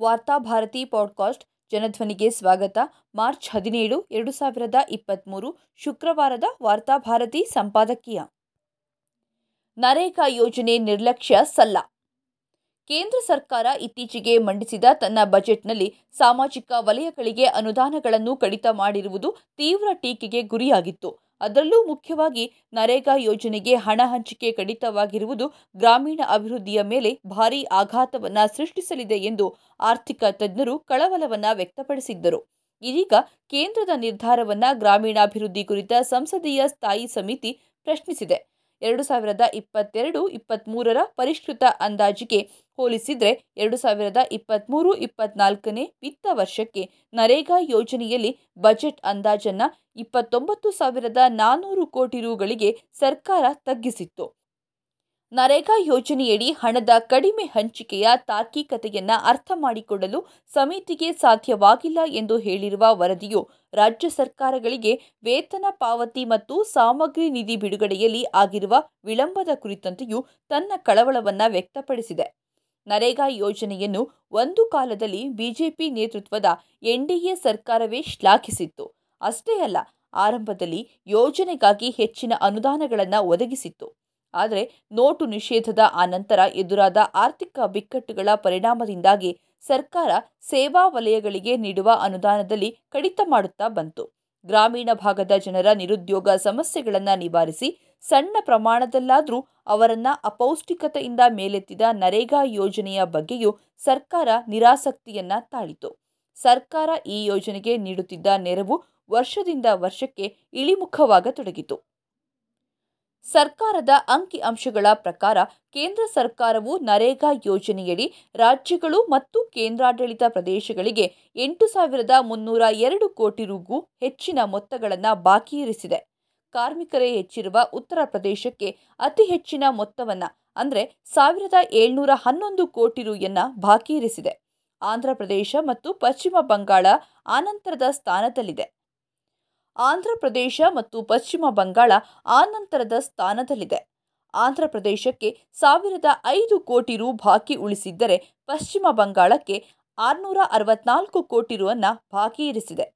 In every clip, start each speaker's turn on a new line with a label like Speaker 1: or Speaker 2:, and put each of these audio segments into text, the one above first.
Speaker 1: Varthabharati podcast ಜನಧ್ವನಿಗೆ ಸ್ವಾಗತ. March ಹದಿನೇಳು, ಎರಡು ಸಾವಿರದ ಇಪ್ಪತ್ತ್ಮೂರು ಶುಕ್ರವಾರದ ವಾರ್ತಾಭಾರತಿ ಸಂಪಾದಕೀಯ. ನರೇಗಾ ಯೋಜನೆ ನಿರ್ಲಕ್ಷ್ಯ ಸಲ್ಲ. ಕೇಂದ್ರ ಸರ್ಕಾರ ಇತ್ತೀಚೆಗೆ ಮಂಡಿಸಿದ ತನ್ನ ಬಜೆಟ್ನಲ್ಲಿ ಸಾಮಾಜಿಕ ವಲಯಗಳಿಗೆ ಅನುದಾನಗಳನ್ನು ಕಡಿತ ಮಾಡಿರುವುದು ತೀವ್ರ ಟೀಕೆಗೆ ಗುರಿಯಾಗಿತ್ತು. ಅದರಲ್ಲೂ ಮುಖ್ಯವಾಗಿ ನರೇಗಾ ಯೋಜನೆಗೆ ಹಣ ಹಂಚಿಕೆ ಕಡಿತವಾಗಿರುವುದು ಗ್ರಾಮೀಣ ಅಭಿವೃದ್ಧಿಯ ಮೇಲೆ ಭಾರೀ ಆಘಾತವನ್ನು ಸೃಷ್ಟಿಸಲಿದೆ ಎಂದು ಆರ್ಥಿಕ ತಜ್ಞರು ಕಳವಳವನ್ನು ವ್ಯಕ್ತಪಡಿಸಿದ್ದರು. ಇದೀಗ ಕೇಂದ್ರದ ನಿರ್ಧಾರವನ್ನು ಗ್ರಾಮೀಣಾಭಿವೃದ್ಧಿ ಕುರಿತ ಸಂಸದೀಯ ಸ್ಥಾಯಿ ಸಮಿತಿ ಪ್ರಶ್ನಿಸಿದೆ. ಎರಡು ಸಾವಿರದ ಇಪ್ಪತ್ತೆರಡು ಇಪ್ಪತ್ತ್ಮೂರರ ಪರಿಷ್ಕೃತ ಅಂದಾಜಿಗೆ ಹೋಲಿಸಿದರೆ ಎರಡು ಸಾವಿರದ ಇಪ್ಪತ್ತ್ಮೂರು ಇಪ್ಪತ್ತ್ನಾಲ್ಕನೇ ವಿತ್ತ ವರ್ಷಕ್ಕೆ ನರೇಗಾ ಯೋಜನೆಯಲ್ಲಿ ಬಜೆಟ್ ಅಂದಾಜನ್ನು ಇಪ್ಪತ್ತೊಂಬತ್ತು ಸಾವಿರದ ನಾನ್ನೂರು ಕೋಟಿ ರೂಗಳಿಗೆ ಸರ್ಕಾರ ತಗ್ಗಿಸಿತ್ತು. ನರೇಗಾ ಯೋಜನೆಯಡಿ ಹಣದ ಕಡಿಮೆ ಹಂಚಿಕೆಯ ತಾರ್ಕಿಕತೆಯನ್ನು ಅರ್ಥ ಮಾಡಿಕೊಳ್ಳಲು ಸಮಿತಿಗೆ ಸಾಧ್ಯವಾಗಿಲ್ಲ ಎಂದು ಹೇಳಿರುವ ವರದಿಯು ರಾಜ್ಯ ಸರ್ಕಾರಗಳಿಗೆ ವೇತನ ಪಾವತಿ ಮತ್ತು ಸಾಮಗ್ರಿ ನಿಧಿ ಬಿಡುಗಡೆಯಲ್ಲಿ ಆಗಿರುವ ವಿಳಂಬದ ಕುರಿತಂತೆಯೂ ತನ್ನ ಕಳವಳವನ್ನು ವ್ಯಕ್ತಪಡಿಸಿದೆ. ನರೇಗಾ ಯೋಜನೆಯನ್ನು ಒಂದು ಕಾಲದಲ್ಲಿ ಬಿಜೆಪಿ ನೇತೃತ್ವದ ಎನ್ಡಿಎ ಸರ್ಕಾರವೇ ಶ್ಲಾಘಿಸಿತ್ತು. ಅಷ್ಟೇ ಅಲ್ಲ, ಆರಂಭದಲ್ಲಿ ಯೋಜನೆಗಾಗಿ ಹೆಚ್ಚಿನ ಅನುದಾನಗಳನ್ನು ಒದಗಿಸಿತ್ತು. ಆದರೆ ನೋಟು ನಿಷೇಧದ ಆನಂತರ ಎದುರಾದ ಆರ್ಥಿಕ ಬಿಕ್ಕಟ್ಟುಗಳ ಪರಿಣಾಮದಿಂದಾಗಿ ಸರ್ಕಾರ ಸೇವಾ ವಲಯಗಳಿಗೆ ನೀಡುವ ಅನುದಾನದಲ್ಲಿ ಕಡಿತ ಮಾಡುತ್ತಾ ಬಂತು. ಗ್ರಾಮೀಣ ಭಾಗದ ಜನರ ನಿರುದ್ಯೋಗ ಸಮಸ್ಯೆಗಳನ್ನು ನಿವಾರಿಸಿ ಸಣ್ಣ ಪ್ರಮಾಣದಲ್ಲಾದರೂ ಅವರನ್ನು ಅಪೌಷ್ಟಿಕತೆಯಿಂದ ಮೇಲೆತ್ತಿದ ನರೇಗಾ ಯೋಜನೆಯ ಬಗ್ಗೆಯೂ ಸರ್ಕಾರ ನಿರಾಸಕ್ತಿಯನ್ನು ತಾಳಿತು. ಸರ್ಕಾರ ಈ ಯೋಜನೆಗೆ ನೀಡುತ್ತಿದ್ದ ನೆರವು ವರ್ಷದಿಂದ ವರ್ಷಕ್ಕೆ ಇಳಿಮುಖವಾಗತೊಡಗಿತು. ಸರ್ಕಾರದ ಅಂಕಿ ಅಂಶಗಳ ಪ್ರಕಾರ ಕೇಂದ್ರ ಸರ್ಕಾರವು ನರೇಗಾ ಯೋಜನೆಯಡಿ ರಾಜ್ಯಗಳು ಮತ್ತು ಕೇಂದ್ರಾಡಳಿತ ಪ್ರದೇಶಗಳಿಗೆ ಎಂಟು ಸಾವಿರದ ಮುನ್ನೂರ ಎರಡು ಕೋಟಿ ರುಗೂ ಹೆಚ್ಚಿನ ಮೊತ್ತಗಳನ್ನು ಬಾಕಿ ಇರಿಸಿದೆ. ಕಾರ್ಮಿಕರೇ ಹೆಚ್ಚಿರುವ ಉತ್ತರ ಪ್ರದೇಶಕ್ಕೆ ಅತಿ ಹೆಚ್ಚಿನ ಮೊತ್ತವನ್ನು ಅಂದರೆ ಸಾವಿರದ ಏಳ್ನೂರ ಹನ್ನೊಂದು ಕೋಟಿ ರುಯನ್ನ ಬಾಕಿ ಇರಿಸಿದೆ. ಆಂಧ್ರಪ್ರದೇಶ ಮತ್ತು ಪಶ್ಚಿಮ ಬಂಗಾಳ ಆನಂತರದ ಸ್ಥಾನದಲ್ಲಿದೆ. ಆಂಧ್ರಪ್ರದೇಶ ಮತ್ತು ಪಶ್ಚಿಮ ಬಂಗಾಳ ಆನಂತರದ ಸ್ಥಾನದಲ್ಲಿದೆ. ಆಂಧ್ರಪ್ರದೇಶಕ್ಕೆ ಸಾವಿರದ ಐದು ಕೋಟಿ ರು ಬಾಕಿ ಉಳಿಸಿದ್ದರೆ ಪಶ್ಚಿಮ ಬಂಗಾಳಕ್ಕೆ ಆರುನೂರ ಅರವತ್ನಾಲ್ಕು ಕೋಟಿ ರುವನ್ನು ಬಾಕಿ ಇರಿಸಿದೆ.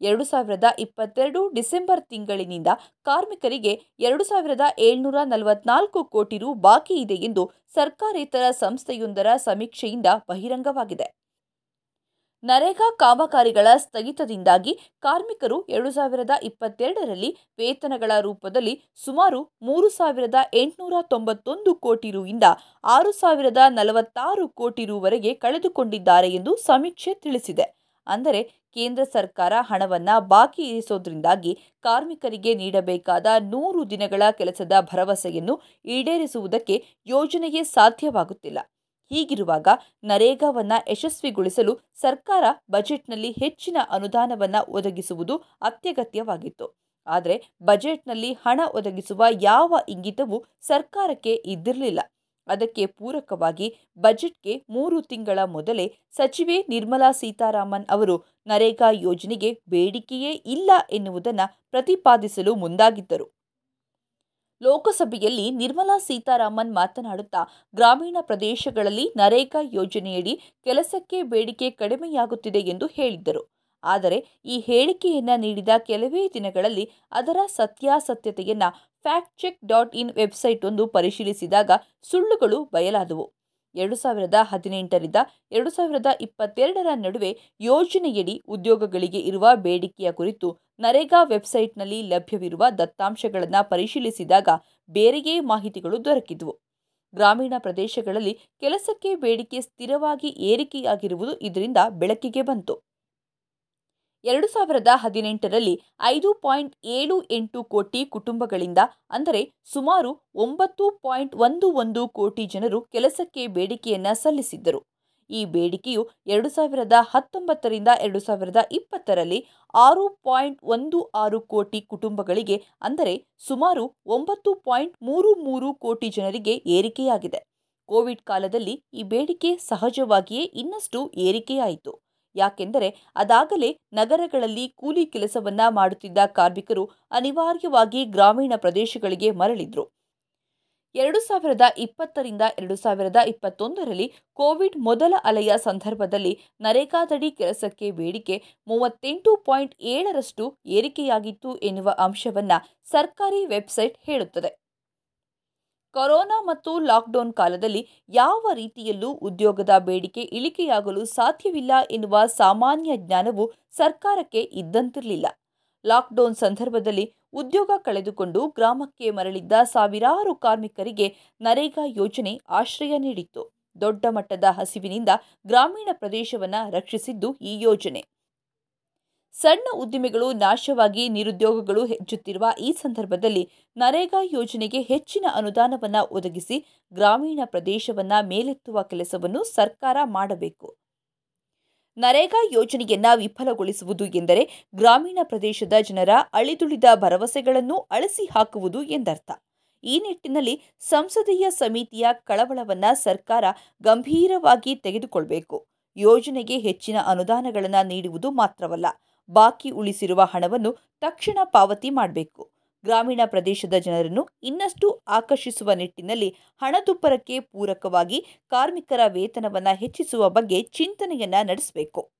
Speaker 1: ಎರಡು ಸಾವಿರದ ಇಪ್ಪತ್ತೆರಡು ಡಿಸೆಂಬರ್ ತಿಂಗಳಿನಿಂದ ಕಾರ್ಮಿಕರಿಗೆ ಎರಡು ಸಾವಿರದ ಏಳ್ನೂರ ನಲವತ್ನಾಲ್ಕು ಕೋಟಿ ರು ಬಾಕಿ ಇದೆ ಎಂದು ಸರ್ಕಾರೇತರ ಸಂಸ್ಥೆಯೊಂದರ ಸಮೀಕ್ಷೆಯಿಂದ ಬಹಿರಂಗವಾಗಿದೆ. ನರೇಗಾ ಕಾಮಗಾರಿಗಳ ಸ್ಥಗಿತದಿಂದಾಗಿ ಕಾರ್ಮಿಕರು ಎರಡು ಸಾವಿರದ ಇಪ್ಪತ್ತೆರಡರಲ್ಲಿ ವೇತನಗಳ ರೂಪದಲ್ಲಿ ಸುಮಾರು ಮೂರು ಸಾವಿರದ ಎಂಟುನೂರ ತೊಂಬತ್ತೊಂದು ಕೋಟಿ ರೂಯಿಂದ ಆರು ಸಾವಿರದ ನಲವತ್ತಾರು ಕೋಟಿ ರೂವರೆಗೆ ಕಳೆದುಕೊಂಡಿದ್ದಾರೆ ಎಂದು ಸಮೀಕ್ಷೆ ತಿಳಿಸಿದೆ. ಅಂದರೆ ಕೇಂದ್ರ ಸರ್ಕಾರ ಹಣವನ್ನು ಬಾಕಿ ಇರಿಸೋದ್ರಿಂದಾಗಿ ಕಾರ್ಮಿಕರಿಗೆ ನೀಡಬೇಕಾದ ನೂರು ದಿನಗಳ ಕೆಲಸದ ಭರವಸೆಯನ್ನು ಈಡೇರಿಸುವುದಕ್ಕೆ ಯೋಜನೆಗೆ ಸಾಧ್ಯವಾಗುತ್ತಿಲ್ಲ. ಹೀಗಿರುವಾಗ ನರೇಗಾವನ್ನು ಯಶಸ್ವಿಗೊಳಿಸಲು ಸರ್ಕಾರ ಬಜೆಟ್ನಲ್ಲಿ ಹೆಚ್ಚಿನ ಅನುದಾನವನ್ನು ಒದಗಿಸುವುದು ಅತ್ಯಗತ್ಯವಾಗಿತ್ತು. ಆದರೆ ಬಜೆಟ್ನಲ್ಲಿ ಹಣ ಒದಗಿಸುವ ಯಾವ ಇಂಗಿತವೂ ಸರ್ಕಾರಕ್ಕೆ ಇದ್ದಿರಲಿಲ್ಲ. ಅದಕ್ಕೆ ಪೂರಕವಾಗಿ ಬಜೆಟ್ಗೆ ಮೂರು ತಿಂಗಳ ಮೊದಲೇ ಸಚಿವೆ ನಿರ್ಮಲಾ ಸೀತಾರಾಮನ್ ಅವರು ನರೇಗಾ ಯೋಜನೆಗೆ ಬೇಡಿಕೆಯೇ ಇಲ್ಲ ಎನ್ನುವುದನ್ನು ಪ್ರತಿಪಾದಿಸಲು ಮುಂದಾಗಿದ್ದರು. ಲೋಕಸಭೆಯಲ್ಲಿ ನಿರ್ಮಲಾ ಸೀತಾರಾಮನ್ ಮಾತನಾಡುತ್ತಾ ಗ್ರಾಮೀಣ ಪ್ರದೇಶಗಳಲ್ಲಿ ನರೇಗಾ ಯೋಜನೆಯಡಿ ಕೆಲಸಕ್ಕೆ ಬೇಡಿಕೆ ಕಡಿಮೆಯಾಗುತ್ತಿದೆ ಎಂದು ಹೇಳಿದ್ದರು. ಆದರೆ ಈ ಹೇಳಿಕೆಯನ್ನು ನೀಡಿದ ಕೆಲವೇ ದಿನಗಳಲ್ಲಿ ಅದರ ಸತ್ಯಾಸತ್ಯತೆಯನ್ನು fact check dot in website ಒಂದು ಪರಿಶೀಲಿಸಿದಾಗ ಸುಳ್ಳುಗಳು ಬಯಲಾದವು. ಎರಡು ಸಾವಿರದ ಹದಿನೆಂಟರಿಂದ ಎರಡು ಸಾವಿರದ ಇಪ್ಪತ್ತೆರಡರ ನಡುವೆ ಯೋಜನೆಯಡಿ ಉದ್ಯೋಗಗಳಿಗೆ ಇರುವ ಬೇಡಿಕೆಯ ಕುರಿತು ನರೇಗಾ ವೆಬ್ಸೈಟ್ನಲ್ಲಿ ಲಭ್ಯವಿರುವ ದತ್ತಾಂಶಗಳನ್ನು ಪರಿಶೀಲಿಸಿದಾಗ ಬೇರೆಯೇ ಮಾಹಿತಿಗಳು ದೊರಕಿದವು. ಗ್ರಾಮೀಣ ಪ್ರದೇಶಗಳಲ್ಲಿ ಕೆಲಸಕ್ಕೆ ಬೇಡಿಕೆ ಸ್ಥಿರವಾಗಿ ಏರಿಕೆಯಾಗಿರುವುದು ಇದರಿಂದ ಬೆಳಕಿಗೆ ಬಂತು. ಎರಡು ಸಾವಿರದ ಹದಿನೆಂಟರಲ್ಲಿ ಐದು ಪಾಯಿಂಟ್ ಏಳು ಎಂಟು ಕೋಟಿ ಕುಟುಂಬಗಳಿಂದ, ಅಂದರೆ ಸುಮಾರು ಒಂಬತ್ತು ಪಾಯಿಂಟ್ ಒಂದು ಒಂದು ಕೋಟಿ ಜನರು ಕೆಲಸಕ್ಕೆ ಬೇಡಿಕೆಯನ್ನು ಸಲ್ಲಿಸಿದ್ದರು. ಈ ಬೇಡಿಕೆಯು ಎರಡು ಸಾವಿರದ ಹತ್ತೊಂಬತ್ತರಿಂದ ಎರಡು ಸಾವಿರದ ಇಪ್ಪತ್ತರಲ್ಲಿ ಆರು ಪಾಯಿಂಟ್ ಒಂದು ಆರು ಕೋಟಿ ಕುಟುಂಬಗಳಿಗೆ, ಅಂದರೆ ಸುಮಾರು ಒಂಬತ್ತು ಪಾಯಿಂಟ್ ಮೂರು ಮೂರು ಕೋಟಿ ಜನರಿಗೆ ಏರಿಕೆಯಾಗಿದೆ. ಕೋವಿಡ್ ಕಾಲದಲ್ಲಿ ಈ ಬೇಡಿಕೆ ಸಹಜವಾಗಿಯೇ ಇನ್ನಷ್ಟು ಏರಿಕೆಯಾಯಿತು. ಯಾಕೆಂದರೆ ಅದಾಗಲೇ ನಗರಗಳಲ್ಲಿ ಕೂಲಿ ಕೆಲಸವನ್ನ ಮಾಡುತ್ತಿದ್ದ ಕಾರ್ಮಿಕರು ಅನಿವಾರ್ಯವಾಗಿ ಗ್ರಾಮೀಣ ಪ್ರದೇಶಗಳಿಗೆ ಮರಳಿದ್ರು. ಎರಡು ಸಾವಿರದ ಇಪ್ಪತ್ತರಿಂದ ಎರಡು ಸಾವಿರದ ಇಪ್ಪತ್ತೊಂದರಲ್ಲಿ ಕೋವಿಡ್ ಮೊದಲ ಅಲೆಯ ಸಂದರ್ಭದಲ್ಲಿ ನರೇಗಾದಡಿ ಕೆಲಸಕ್ಕೆ ಬೇಡಿಕೆ ಮೂವತ್ತೆಂಟು ಪಾಯಿಂಟ್ ಏಳರಷ್ಟು ಏರಿಕೆಯಾಗಿತ್ತು ಎನ್ನುವ ಅಂಶವನ್ನು ಸರ್ಕಾರಿ ವೆಬ್ಸೈಟ್ ಹೇಳುತ್ತದೆ. ಕೊರೋನಾ ಮತ್ತು ಲಾಕ್ಡೌನ್ ಕಾಲದಲ್ಲಿ ಯಾವ ರೀತಿಯಲ್ಲೂ ಉದ್ಯೋಗದ ಬೇಡಿಕೆ ಇಳಿಕೆಯಾಗಲು ಸಾಧ್ಯವಿಲ್ಲ ಎನ್ನುವ ಸಾಮಾನ್ಯ ಜ್ಞಾನವು ಸರ್ಕಾರಕ್ಕೆ ಇದ್ದಂತಿರಲಿಲ್ಲ. ಲಾಕ್ಡೌನ್ ಸಂದರ್ಭದಲ್ಲಿ ಉದ್ಯೋಗ ಕಳೆದುಕೊಂಡು ಗ್ರಾಮಕ್ಕೆ ಮರಳಿದ್ದ ಸಾವಿರಾರು ಕಾರ್ಮಿಕರಿಗೆ ನರೇಗಾ ಯೋಜನೆ ಆಶ್ರಯ ನೀಡಿತ್ತು. ದೊಡ್ಡ ಮಟ್ಟದ ಹಸಿವಿನಿಂದ ಗ್ರಾಮೀಣ ಪ್ರದೇಶವನ್ನು ರಕ್ಷಿಸಿದ್ದು ಈ ಯೋಜನೆ. ಸಣ್ಣ ಉದ್ದಿಮೆಗಳು ನಾಶವಾಗಿ ನಿರುದ್ಯೋಗಗಳು ಹೆಚ್ಚುತ್ತಿರುವ ಈ ಸಂದರ್ಭದಲ್ಲಿ ನರೇಗಾ ಯೋಜನೆಗೆ ಹೆಚ್ಚಿನ ಅನುದಾನವನ್ನು ಒದಗಿಸಿ ಗ್ರಾಮೀಣ ಪ್ರದೇಶವನ್ನು ಮೇಲೆತ್ತುವ ಕೆಲಸವನ್ನು ಸರ್ಕಾರ ಮಾಡಬೇಕು. ನರೇಗಾ ಯೋಜನೆಯನ್ನ ವಿಫಲಗೊಳಿಸುವುದು ಎಂದರೆ ಗ್ರಾಮೀಣ ಪ್ರದೇಶದ ಜನರ ಅಳಿದುಳಿದ ಭರವಸೆಗಳನ್ನು ಅಳಿಸಿ ಹಾಕುವುದು ಎಂದರ್ಥ. ಈ ನಿಟ್ಟಿನಲ್ಲಿ ಸಂಸದೀಯ ಸಮಿತಿಯ ಕಳವಳವನ್ನು ಸರ್ಕಾರ ಗಂಭೀರವಾಗಿ ತೆಗೆದುಕೊಳ್ಬೇಕು. ಯೋಜನೆಗೆ ಹೆಚ್ಚಿನ ಅನುದಾನಗಳನ್ನು ನೀಡುವುದು ಮಾತ್ರವಲ್ಲ ಬಾಕಿ ಉಳಿಸಿರುವ ಹಣವನ್ನು ತಕ್ಷಣ ಪಾವತಿ ಮಾಡಬೇಕು. ಗ್ರಾಮೀಣ ಪ್ರದೇಶದ ಜನರನ್ನು ಇನ್ನಷ್ಟು ಆಕರ್ಷಿಸುವ ನಿಟ್ಟಿನಲ್ಲಿ ಹಣದುಬ್ಬರಕ್ಕೆ ಪೂರಕವಾಗಿ ಕಾರ್ಮಿಕರ ವೇತನವನ್ನು ಹೆಚ್ಚಿಸುವ ಬಗ್ಗೆ ಚಿಂತನೆಯನ್ನು ನಡೆಸಬೇಕು.